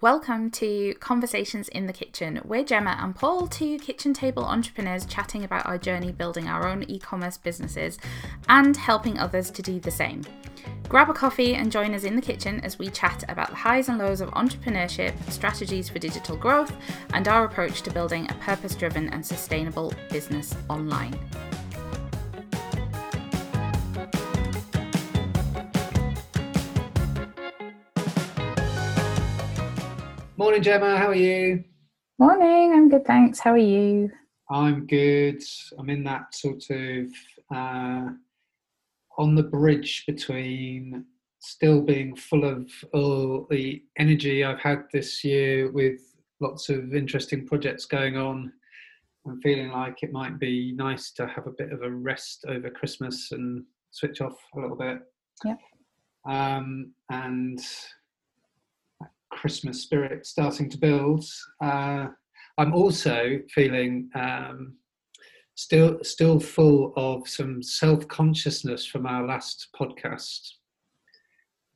Welcome to Conversations in the Kitchen. We're Gemma and Paul, two kitchen table entrepreneurs chatting about our journey building our own e commerce businesses and helping others to do the same. Grab a coffee and join us in the kitchen as we chat about the highs and lows of entrepreneurship, strategies for digital growth, and our approach to building a purpose driven and sustainable business online. Morning, Gemma. How are you? Morning. I'm good, thanks. How are you? I'm good. I'm in that sort of uh, on the bridge between still being full of all the energy I've had this year with lots of interesting projects going on. I'm feeling like it might be nice to have a bit of a rest over Christmas and switch off a little bit. Yeah. Um, and Christmas spirit starting to build. Uh, I'm also feeling um, still still full of some self consciousness from our last podcast,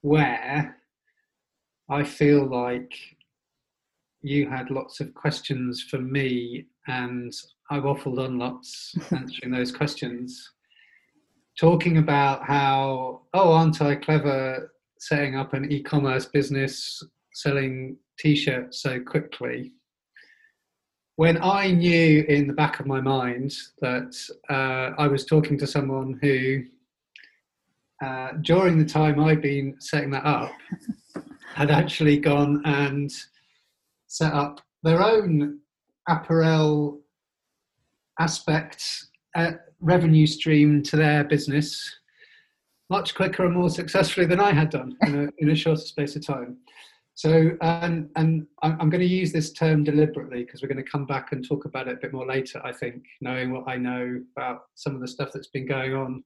where I feel like you had lots of questions for me, and I waffled on lots answering those questions, talking about how oh, aren't I clever setting up an e-commerce business selling t-shirts so quickly when I knew in the back of my mind that uh, I was talking to someone who, uh, during the time I'd been setting that up, had actually gone and set up their own apparel aspect uh, revenue stream to their business much quicker and more successfully than I had done in a, in a shorter space of time. So, and and I'm going to use this term deliberately because we're going to come back and talk about it a bit more later. I think, knowing what I know about some of the stuff that's been going on,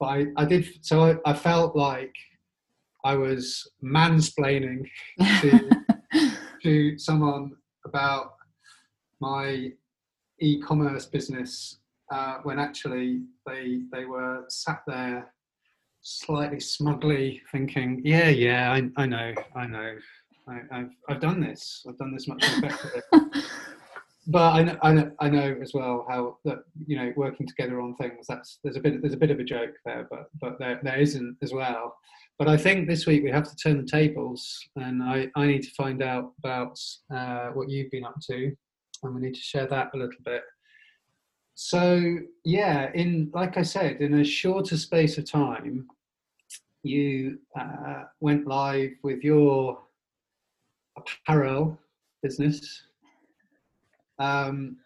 but I, I did. So I, I felt like I was mansplaining to to someone about my e-commerce business uh, when actually they they were sat there slightly smugly thinking, yeah, yeah, I, I know, I know, I, have I've done this, I've done this much effectively. but I know, I know, I know as well how that you know working together on things. That's there's a bit there's a bit of a joke there, but but there there isn't as well. But I think this week we have to turn the tables, and I I need to find out about uh, what you've been up to, and we need to share that a little bit. So yeah, in like I said, in a shorter space of time, you uh, went live with your apparel business, um,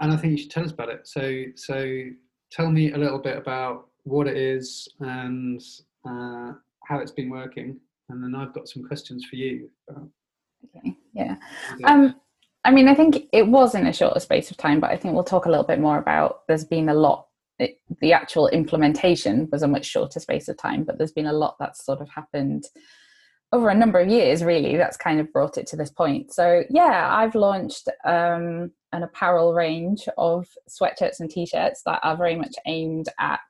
and I think you should tell us about it. So, so tell me a little bit about what it is and uh, how it's been working, and then I've got some questions for you. Okay. Yeah. Um, I mean, I think it was in a shorter space of time, but I think we'll talk a little bit more about. There's been a lot it, the actual implementation was a much shorter space of time, but there's been a lot that's sort of happened over a number of years, really, that's kind of brought it to this point. So, yeah, I've launched um, an apparel range of sweatshirts and t shirts that are very much aimed at,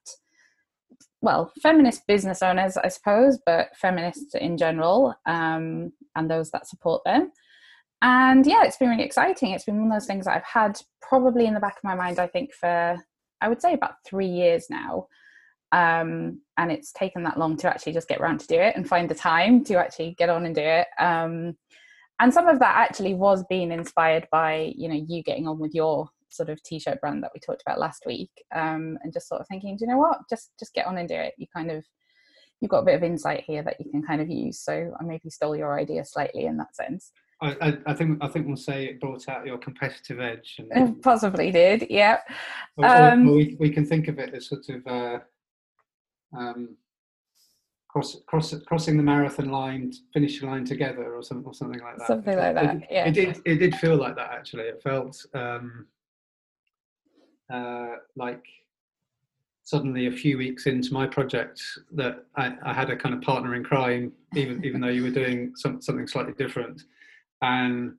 well, feminist business owners, I suppose, but feminists in general um, and those that support them. And yeah, it's been really exciting. It's been one of those things that I've had probably in the back of my mind, I think, for I would say about three years now. Um, and it's taken that long to actually just get around to do it and find the time to actually get on and do it. Um, and some of that actually was being inspired by you know you getting on with your sort of t-shirt brand that we talked about last week, um, and just sort of thinking, do you know what, just just get on and do it. You kind of you've got a bit of insight here that you can kind of use. So I maybe stole your idea slightly in that sense. I, I, think I think we'll say it brought out your competitive edge. And, Possibly did, yeah. Or, um, or we, we can think of it as sort of uh, um, cross, cross, crossing the marathon line, finishing line together, or something, or something like that. Something like that. It, yeah. It did. It did feel like that actually. It felt um, uh, like suddenly a few weeks into my project that I, I, had a kind of partner in crime, even even though you were doing some, something slightly different and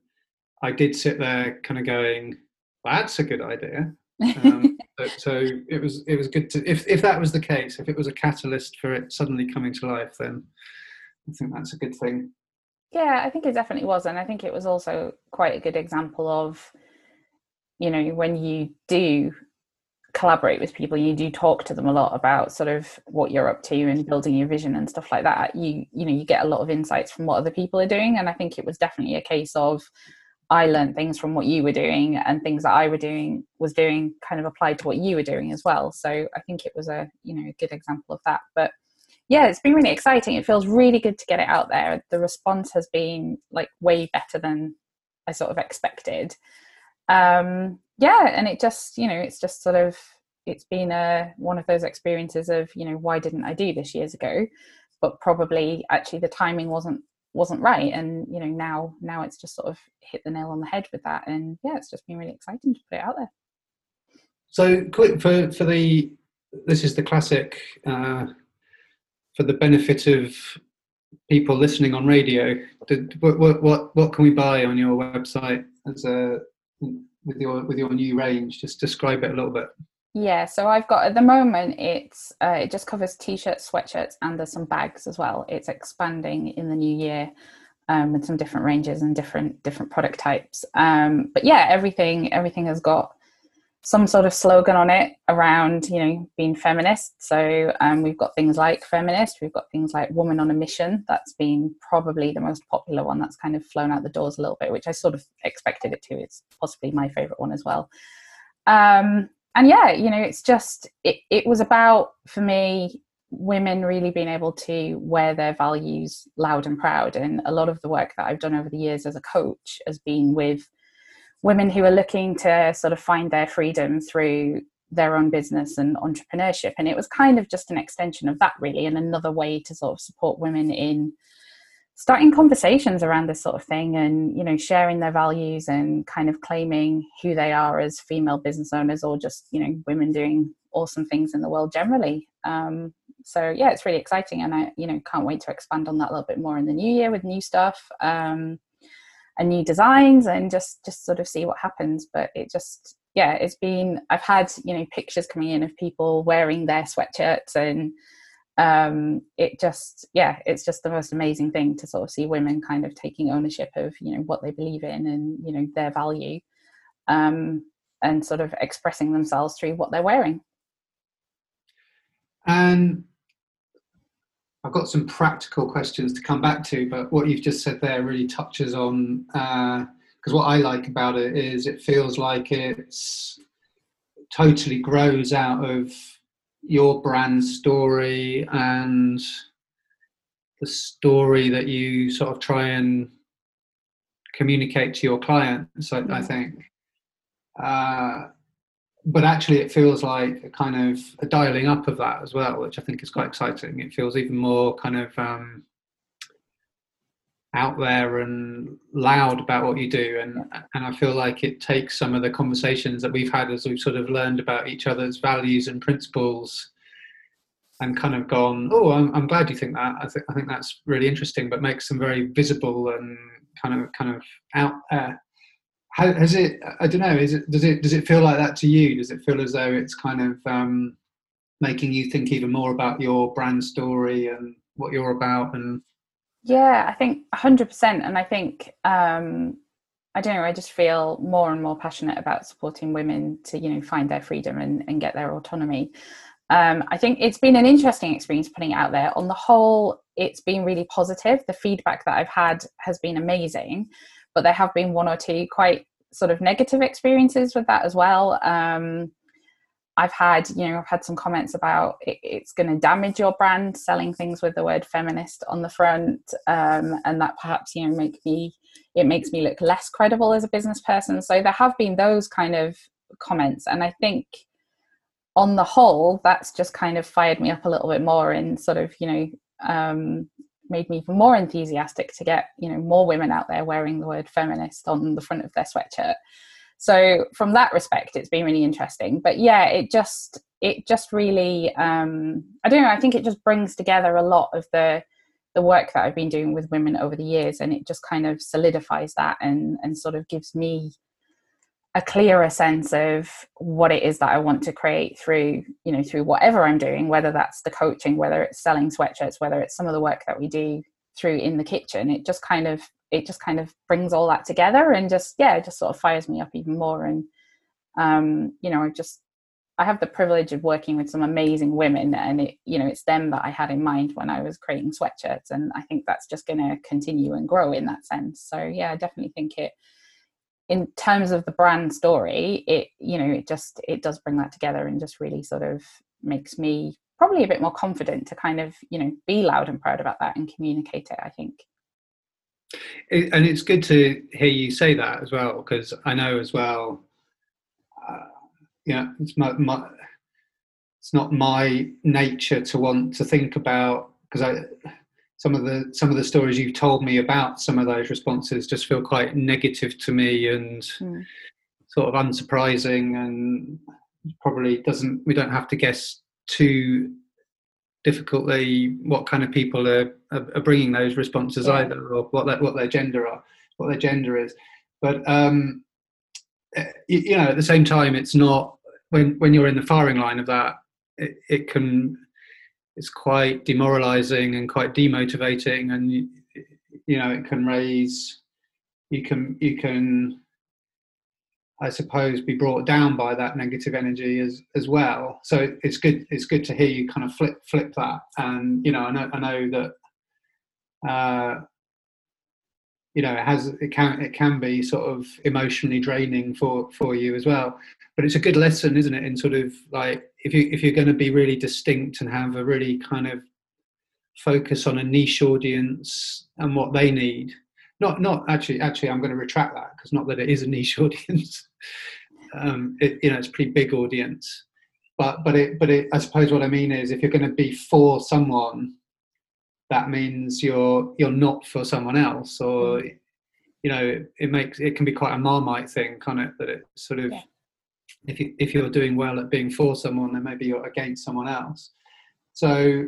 I did sit there kind of going, well, "That's a good idea." Um, so it was it was good to if if that was the case, if it was a catalyst for it suddenly coming to life, then I think that's a good thing. Yeah, I think it definitely was. And I think it was also quite a good example of, you know, when you do collaborate with people, you do talk to them a lot about sort of what you're up to and building your vision and stuff like that. You, you know, you get a lot of insights from what other people are doing. And I think it was definitely a case of I learned things from what you were doing and things that I were doing was doing kind of applied to what you were doing as well. So I think it was a, you know, a good example of that. But yeah, it's been really exciting. It feels really good to get it out there. The response has been like way better than I sort of expected. Um, yeah, and it just, you know, it's just sort of, it's been a one of those experiences of, you know, why didn't I do this years ago? But probably actually the timing wasn't wasn't right and you know now now it's just sort of hit the nail on the head with that and yeah it's just been really exciting to put it out there so quick for for the this is the classic uh, for the benefit of people listening on radio, did, what, what, what, what can we buy on your website as a with your with your new range? Just describe it a little bit. Yeah, so I've got at the moment it's uh, it just covers t-shirts, sweatshirts, and there's some bags as well. It's expanding in the new year um, with some different ranges and different different product types. Um, but yeah, everything everything has got some sort of slogan on it around you know being feminist so um, we've got things like feminist we've got things like woman on a mission that's been probably the most popular one that's kind of flown out the doors a little bit which i sort of expected it to it's possibly my favorite one as well um, and yeah you know it's just it, it was about for me women really being able to wear their values loud and proud and a lot of the work that i've done over the years as a coach has been with women who are looking to sort of find their freedom through their own business and entrepreneurship. And it was kind of just an extension of that, really, and another way to sort of support women in starting conversations around this sort of thing and you know sharing their values and kind of claiming who they are as female business owners or just you know women doing awesome things in the world generally. Um, so yeah it's really exciting and i you know can't wait to expand on that a little bit more in the new year with new stuff um, and new designs and just just sort of see what happens. But it just yeah it's been i've had you know pictures coming in of people wearing their sweatshirts and um it just yeah it's just the most amazing thing to sort of see women kind of taking ownership of you know what they believe in and you know their value um and sort of expressing themselves through what they're wearing. And I've got some practical questions to come back to, but what you've just said there really touches on because uh, what I like about it is it feels like it's totally grows out of your brand story and the story that you sort of try and communicate to your clients. I, I think. Uh, but actually it feels like a kind of a dialing up of that as well which i think is quite exciting it feels even more kind of um, out there and loud about what you do. And and i feel like it takes some of the conversations that we've had as we've sort of learned about each other's values and principles and kind of gone oh i'm, I'm glad you think that. I think i think that's really interesting but makes them very visible and kind of kind of out there. How has it i don't know is it does it does it feel like that to you? Does it feel as though it's kind of um, making you think even more about your brand story and what you're about and yeah i think 100% and i think um, i don't know i just feel more and more passionate about supporting women to you know find their freedom and, and get their autonomy. Um, i think it's been an interesting experience putting it out there. On the whole it's been really positive. The feedback that i've had has been amazing but there have been one or two quite sort of negative experiences with that as well. Um, I've had, you know, I've had some comments about it, it's going to damage your brand selling things with the word feminist on the front, um, and that perhaps you know make me it makes me look less credible as a business person. So there have been those kind of comments, and I think on the whole, that's just kind of fired me up a little bit more and sort of you know um, made me even more enthusiastic to get you know more women out there wearing the word feminist on the front of their sweatshirt so from that respect it's been really interesting. But yeah it just it just really um i don't know i think it just brings together a lot of the the work that i've been doing with women over the years and it just kind of solidifies that and and sort of gives me a clearer sense of what it is that I want to create through, you know, through whatever I'm doing, whether that's the coaching, whether it's selling sweatshirts, whether it's some of the work that we do through in the kitchen. It just kind of it just kind of brings all that together and just yeah it just sort of fires me up even more. And um you know i just i have the privilege of working with some amazing women and it you know it's them that i had in mind when i was creating sweatshirts. And i think that's just going to continue and grow in that sense. So yeah i definitely think it in terms of the brand story it you know it just it does bring that together and just really sort of makes me probably a bit more confident to kind of you know be loud and proud about that and communicate it i think it, and it's good to hear you say that as well because i know as well uh, yeah it's my, my it's not my nature to want to think about because i some of the some of the stories you've told me about some of those responses just feel quite negative to me and mm. sort of unsurprising and probably doesn't we don't have to guess too difficultly what kind of people are, are, are bringing those responses yeah. either or what their, what their gender are what their gender is but um eh, you know at the same time it's not when when you're in the firing line of that it, it can it's quite demoralizing and quite demotivating and you, you know it can raise you can you can I suppose be brought down by that negative energy as as well. So it's good it's good to hear you kind of flip flip that. And you know I know I know that uh, you know it has it can it can be sort of emotionally draining for for you as well. But it's a good lesson, isn't it? In sort of like if you if you're going to be really distinct and have a really kind of focus on a niche audience and what they need not not actually actually i'm going to retract that because not that it is a niche audience um, it, you know it's a pretty big audience but but it but it, i suppose what i mean is if you're going to be for someone that means you're you're not for someone else or mm. you know it, it makes it can be quite a marmite thing kind of that it sort of yeah. if you if you're doing well at being for someone then maybe you're against someone else so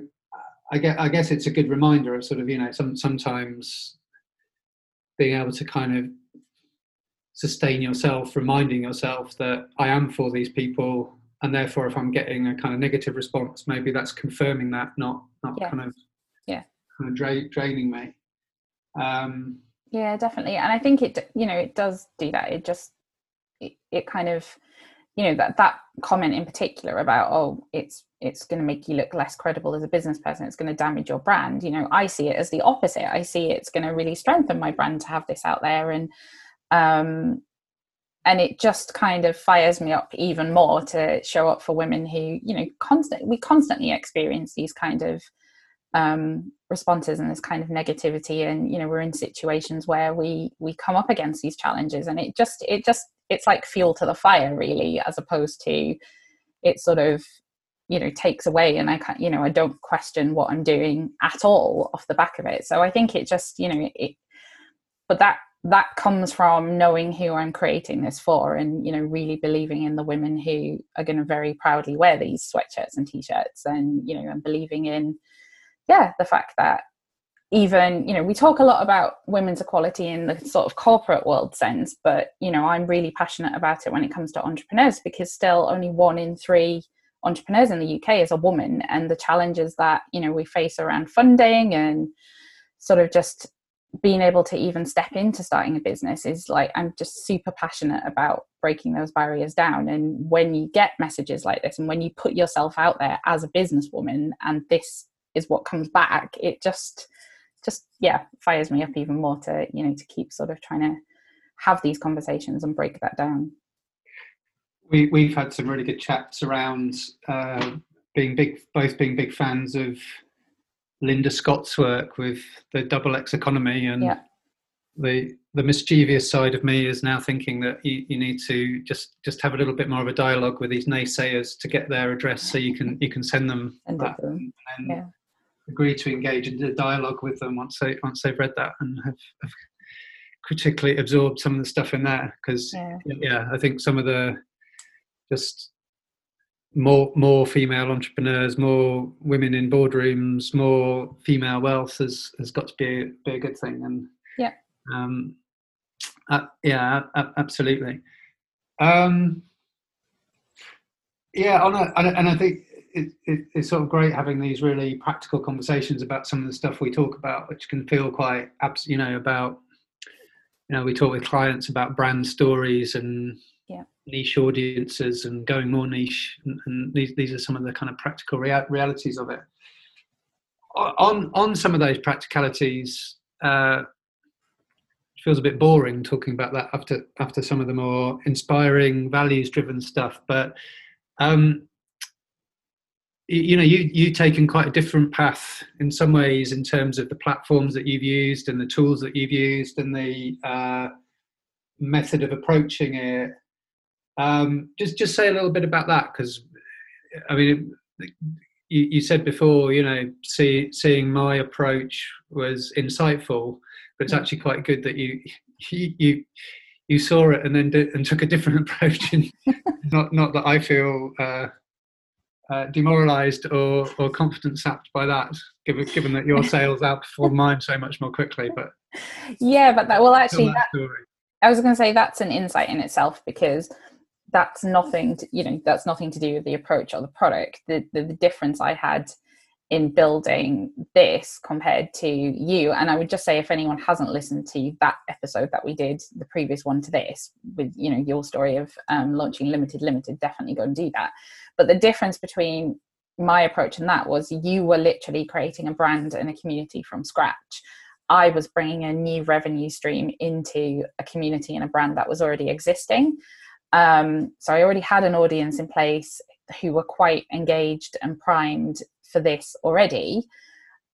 I guess, I guess it's a good reminder of sort of you know some sometimes being able to kind of sustain yourself, reminding yourself that I am for these people, and therefore, if I'm getting a kind of negative response, maybe that's confirming that, not not yeah. kind of yeah kind of dra- draining me. Um, yeah, definitely, and I think it you know it does do that. It just it, it kind of you know that that comment in particular about oh it's it's going to make you look less credible as a business person it's going to damage your brand you know i see it as the opposite i see it's going to really strengthen my brand to have this out there and um and it just kind of fires me up even more to show up for women who you know constant we constantly experience these kind of um, responses and this kind of negativity and you know we're in situations where we we come up against these challenges and it just it just it's like fuel to the fire really as opposed to it sort of you know takes away and i can't you know i don't question what i'm doing at all off the back of it. So i think it just you know it but that that comes from knowing who i'm creating this for and you know really believing in the women who are going to very proudly wear these sweatshirts and t-shirts and you know and believing in yeah the fact that even you know we talk a lot about women's equality in the sort of corporate world sense but you know i'm really passionate about it when it comes to entrepreneurs because still only one in three entrepreneurs in the uk as a woman and the challenges that you know we face around funding and sort of just being able to even step into starting a business is like i'm just super passionate about breaking those barriers down. And when you get messages like this and when you put yourself out there as a businesswoman and this is what comes back it just just yeah fires me up even more to you know to keep sort of trying to have these conversations and break that down we we've had some really good chats around uh, being big both being big fans of linda scott's work with the double x economy and yeah. the the mischievous side of me is now thinking that you, you need to just just have a little bit more of a dialogue with these naysayers to get their address so you can you can send them, send that them. and yeah agree to engage in the dialogue with them once they once they've read that and have, have critically absorbed some of the stuff in there because yeah. yeah. I think some of the just more more female entrepreneurs, more women in boardrooms, more female wealth has has got to be a, be a good thing. And yeah. um uh, yeah uh, absolutely. Um yeah on a, and I think it, it, it's sort of great having these really practical conversations about some of the stuff we talk about, which can feel quite, abs- you know, about, you know, we talk with clients about brand stories and yeah. niche audiences and going more niche, and, and, these these are some of the kind of practical rea- realities of it. On on some of those practicalities, uh, feels a bit boring talking about that after after some of the more inspiring, values driven stuff, but. Um, you know you you've taken quite a different path in some ways in terms of the platforms that you've used and the tools that you've used and the uh, method of approaching it um, just just say a little bit about that because i mean you, you said before you know see, seeing my approach was insightful but it's actually quite good that you you you, saw it and then did, and took a different approach and not not that i feel uh, uh, demoralized or, or confidence sapped by that, given, given that your sales outperform mine so much more quickly. But yeah, but that well, actually, that, I was going to say that's an insight in itself because that's nothing to, you know that's nothing to do with the approach or the product. The, the, the difference I had in building this compared to you and i would just say if anyone hasn't listened to that episode that we did the previous one to this with you know your story of um, launching limited limited definitely go and do that but the difference between my approach and that was you were literally creating a brand and a community from scratch. I was bringing a new revenue stream into a community and a brand that was already existing. Um, so I already had an audience in place who were quite engaged and primed for this already.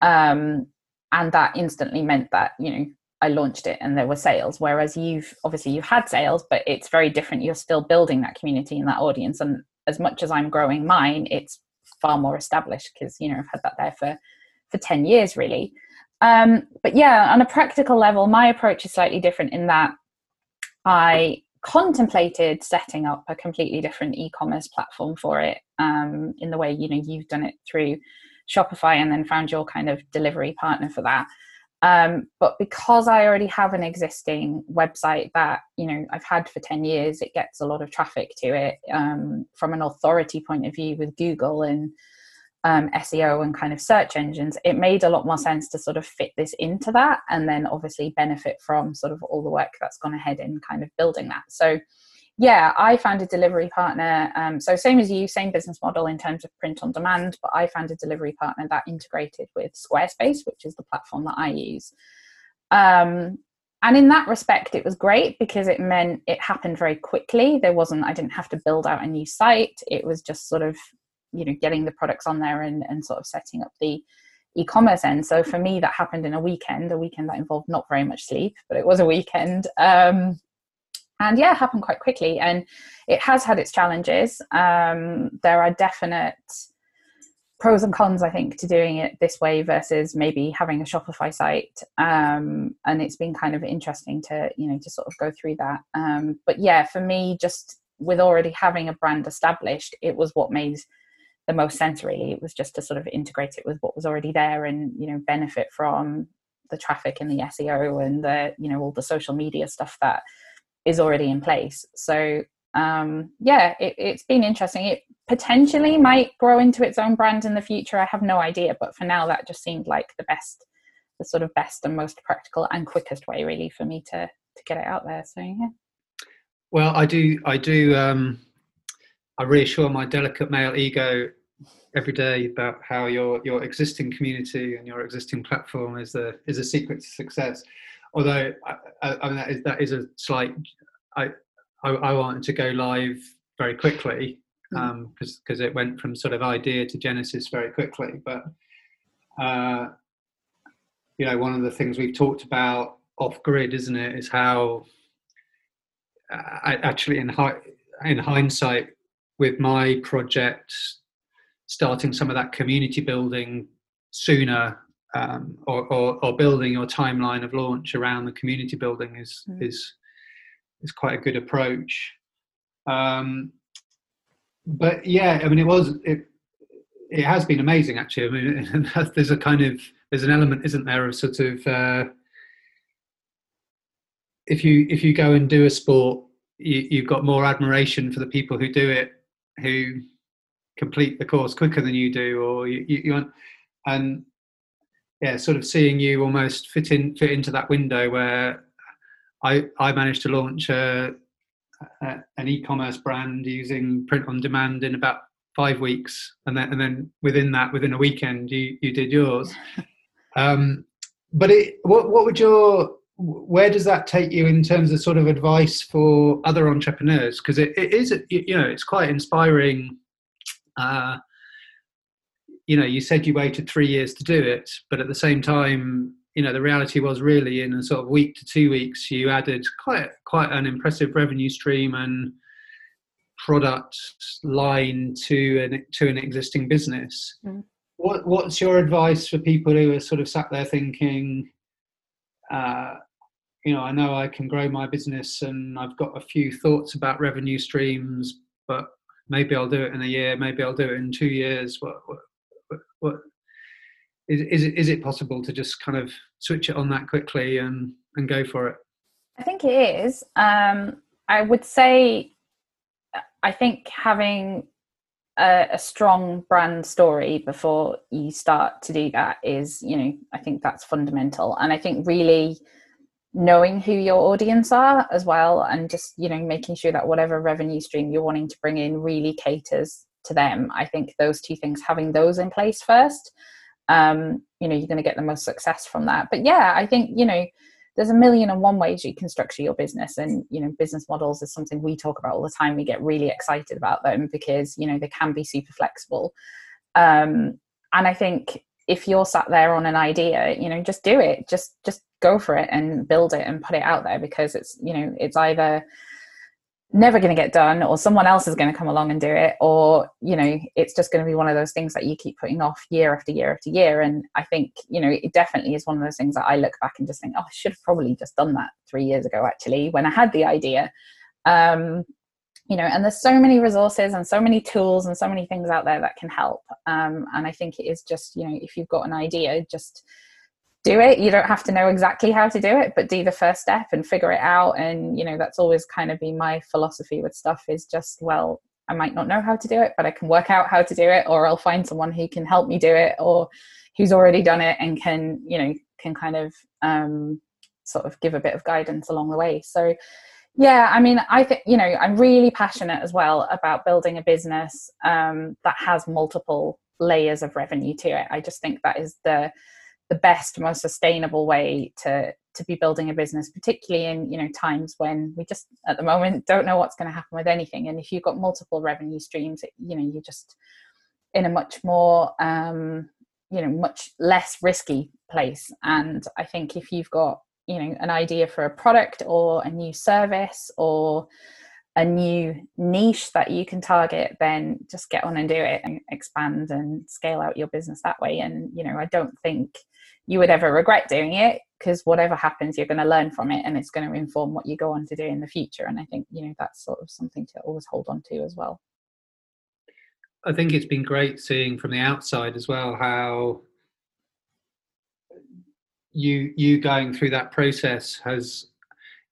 Um, and that instantly meant that, you know, I launched it and there were sales. Whereas you've obviously you've had sales, but it's very different. You're still building that community and that audience. And as much as I'm growing mine, it's far more established because you know I've had that there for for ten years really. Um, but yeah, on a practical level, my approach is slightly different in that I contemplated setting up a completely different e-commerce platform for it um, in the way you know you've done it through Shopify and then found your kind of delivery partner for that. Um, but because I already have an existing website that you know I've had for ten years, it gets a lot of traffic to it um, from an authority point of view with Google and um, SEO and kind of search engines. It made a lot more sense to sort of fit this into that, and then obviously benefit from sort of all the work that's gone ahead in kind of building that. So yeah, I found a delivery partner. Um, so same as you, same business model in terms of print on demand, but I found a delivery partner that integrated with Squarespace, which is the platform that I use. Um, and in that respect, it was great because it meant it happened very quickly. There wasn't, I didn't have to build out a new site. It was just sort of, you know, getting the products on there and, and sort of setting up the e-commerce end. So for me, that happened in a weekend, a weekend that involved not very much sleep, but it was a weekend. Um, and yeah, it happened quite quickly. And it has had its challenges. Um, there are definite pros and cons, I think, to doing it this way versus maybe having a Shopify site. Um, and it's been kind of interesting to, you know, to sort of go through that. Um, but yeah, for me, just with already having a brand established, it was what made the most sense really. It was just to sort of integrate it with what was already there and, you know, benefit from the traffic and the SEO and the, you know, all the social media stuff that is already in place. So um, yeah, it, it's been interesting. It potentially might grow into its own brand in the future. I have no idea, but for now, that just seemed like the best, the sort of best and most practical and quickest way, really, for me to to get it out there. So yeah. Well, I do, I do, um, I reassure my delicate male ego every day about how your your existing community and your existing platform is the is a secret to success although I, I mean that is that is a slight. I I, I wanted to go live very quickly because hmm. um, because it went from sort of idea to genesis very quickly. But uh, you know, one of the things we've talked about off grid, isn't it, is how uh, actually in hi- in hindsight with my project starting some of that community building sooner um, or, or, or, building your timeline of launch around the community building is mm. is is quite a good approach. Um, but yeah, I mean, it was it it has been amazing actually. I mean, there's a kind of there's an element, isn't there, of sort of uh, if you if you go and do a sport, you, you've got more admiration for the people who do it, who complete the course quicker than you do, or you, you, you want, and yeah, sort of seeing you almost fit in fit into that window where I I managed to launch a, a, an e-commerce brand using print on demand in about five weeks, and then and then within that, within a weekend, you you did yours. Um, but it, what what would your where does that take you in terms of sort of advice for other entrepreneurs? Because it, it is you know it's quite inspiring. Uh, you know, you said you waited three years to do it, but at the same time, you know, the reality was really in a sort of week to two weeks, you added quite quite an impressive revenue stream and product line to an to an existing business. Mm. What what's your advice for people who are sort of sat there thinking, uh, you know, I know I can grow my business and I've got a few thoughts about revenue streams, but maybe I'll do it in a year, maybe I'll do it in two years. What what, what is, is it is it possible to just kind of switch it on that quickly and and go for it? I think it is. Um, I would say I think having a, a, strong brand story before you start to do that is, you know, I think that's fundamental. And I think really knowing who your audience are as well, and just, you know, making sure that whatever revenue stream you're wanting to bring in really caters to them. I think those two things, having those in place first, um, you know, you're going to get the most success from that. But yeah, I think, you know, there's a million and one ways you can structure your business and you know business models is something we talk about all the time we get really excited about them because you know they can be super flexible um, and i think if you're sat there on an idea you know just do it just just go for it and build it and put it out there because it's you know it's either never going to get done or someone else is going to come along and do it or you know it's just going to be one of those things that you keep putting off year after year after year. And i think you know it definitely is one of those things that i look back and just think oh i should have probably just done that three years ago actually when i had the idea. Um you know and there's so many resources and so many tools and so many things out there that can help. Um and i think it is just you know if you've got an idea just do it. You don't have to know exactly how to do it but do the first step and figure it out. And you know that's always kind of been my philosophy with stuff is just well i might not know how to do it but i can work out how to do it or i'll find someone who can help me do it or who's already done it and can you know can kind of um, sort of give a bit of guidance along the way. So yeah i mean i think you know i'm really passionate as well about building a business um, that has multiple layers of revenue to it. I just think that is the the best most sustainable way to to be building a business particularly in you know times when we just at the moment don't know what's going to happen with anything. And if you've got multiple revenue streams you know you're just in a much more um you know much less risky place. And i think if you've got you know an idea for a product or a new service or a new niche that you can target then just get on and do it and expand and scale out your business that way. And you know i don't think you would ever regret doing it because whatever happens you're going to learn from it and it's going to inform what you go on to do in the future and i think you know that's sort of something to always hold on to as well. I think it's been great seeing from the outside as well how you you going through that process has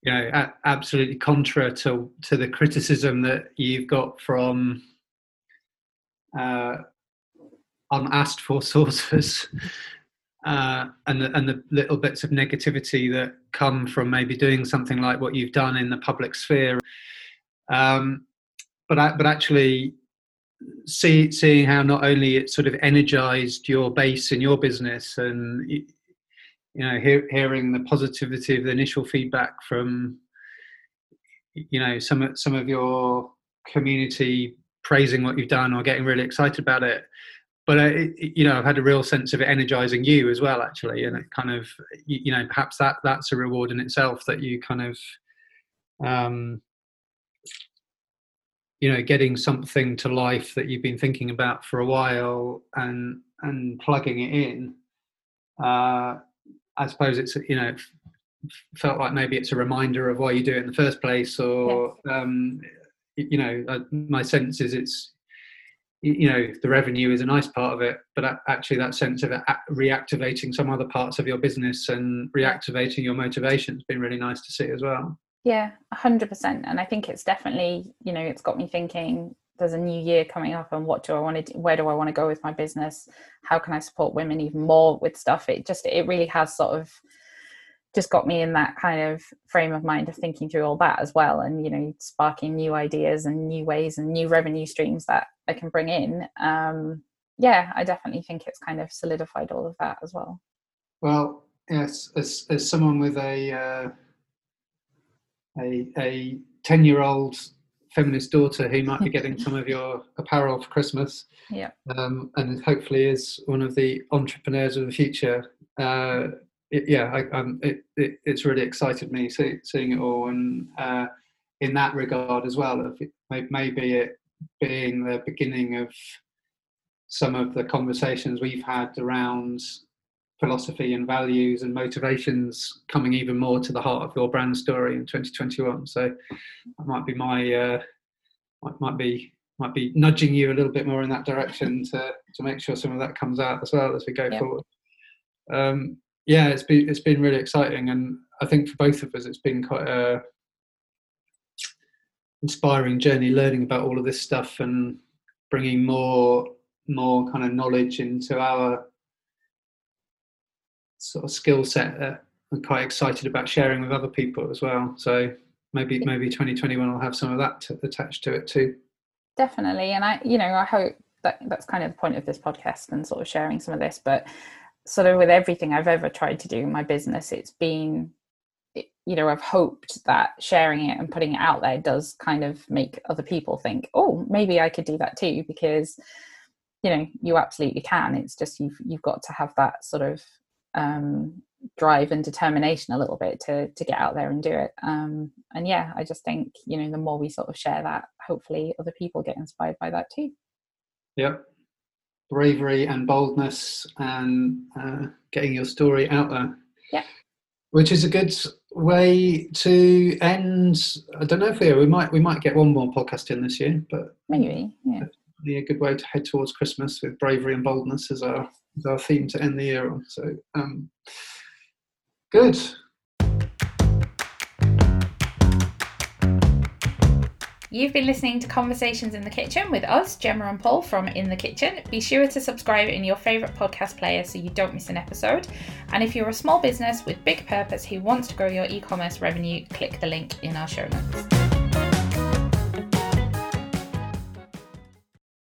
you know a- absolutely contra to to the criticism that you've got from uh, unasked for sources uh, and the, and the little bits of negativity that come from maybe doing something like what you've done in the public sphere. Um, but but actually, see, seeing how not only it sort of energized your base in your business, and you know, hear, hearing the positivity of the initial feedback from you know some some of your community praising what you've done or getting really excited about it but uh, it, you know i've had a real sense of it energizing you as well actually and it kind of you know perhaps that that's a reward in itself that you kind of um you know getting something to life that you've been thinking about for a while and and plugging it in uh i suppose it's you know felt like maybe it's a reminder of why you do it in the first place or yes. um you know uh, my sense is it's you know the revenue is a nice part of it but actually that sense of reactivating some other parts of your business and reactivating your motivation has been really nice to see as well. Yeah 100% and i think it's definitely you know it's got me thinking there's a new year coming up and what do i want to do where do i want to go with my business? How can i support women even more with stuff? It just it really has sort of just got me in that kind of frame of mind of thinking through all that as well and you know sparking new ideas and new ways and new revenue streams that i can bring in. Um yeah i definitely think it's kind of solidified all of that as well. Well yes as, as someone with a uh, a a 10 year old feminist daughter who might be getting some of your apparel for christmas yeah. um, and hopefully is one of the entrepreneurs of the future uh, it, yeah, I, um, it, it, it's really excited me see, seeing it all, and uh, in that regard as well, maybe it being the beginning of some of the conversations we've had around philosophy and values and motivations coming even more to the heart of your brand story in 2021. So that might be my uh, might, might be might be nudging you a little bit more in that direction to to make sure some of that comes out as well as we go yep. forward. Um, yeah, it's been it's been really exciting, and I think for both of us, it's been quite a inspiring journey learning about all of this stuff and bringing more more kind of knowledge into our sort of skill set that I'm quite excited about sharing with other people as well. So maybe maybe 2021 will have some of that to, attached to it too. Definitely, and I you know I hope that that's kind of the point of this podcast and sort of sharing some of this, but sort of with everything I've ever tried to do in my business, it's been, you know, I've hoped that sharing it and putting it out there does kind of make other people think, oh, maybe I could do that too, because, you know, you absolutely can. It's just you've you've got to have that sort of um, drive and determination a little bit to to get out there and do it. Um, and yeah, I just think you know the more we sort of share that, hopefully other people get inspired by that too. Yep, bravery and boldness and uh, getting your story out there. Yeah. Which is a good way to end. I don't know if we we might we might get one more podcast in this year, but maybe yeah. A good way to head towards Christmas with bravery and boldness as our as our theme to end the year on. So um, good. You've been listening to Conversations in the Kitchen with us, Gemma and Paul from In the Kitchen. Be sure to subscribe in your favourite podcast player so you don't miss an episode. And if you're a small business with big purpose who wants to grow your e commerce revenue, click the link in our show notes.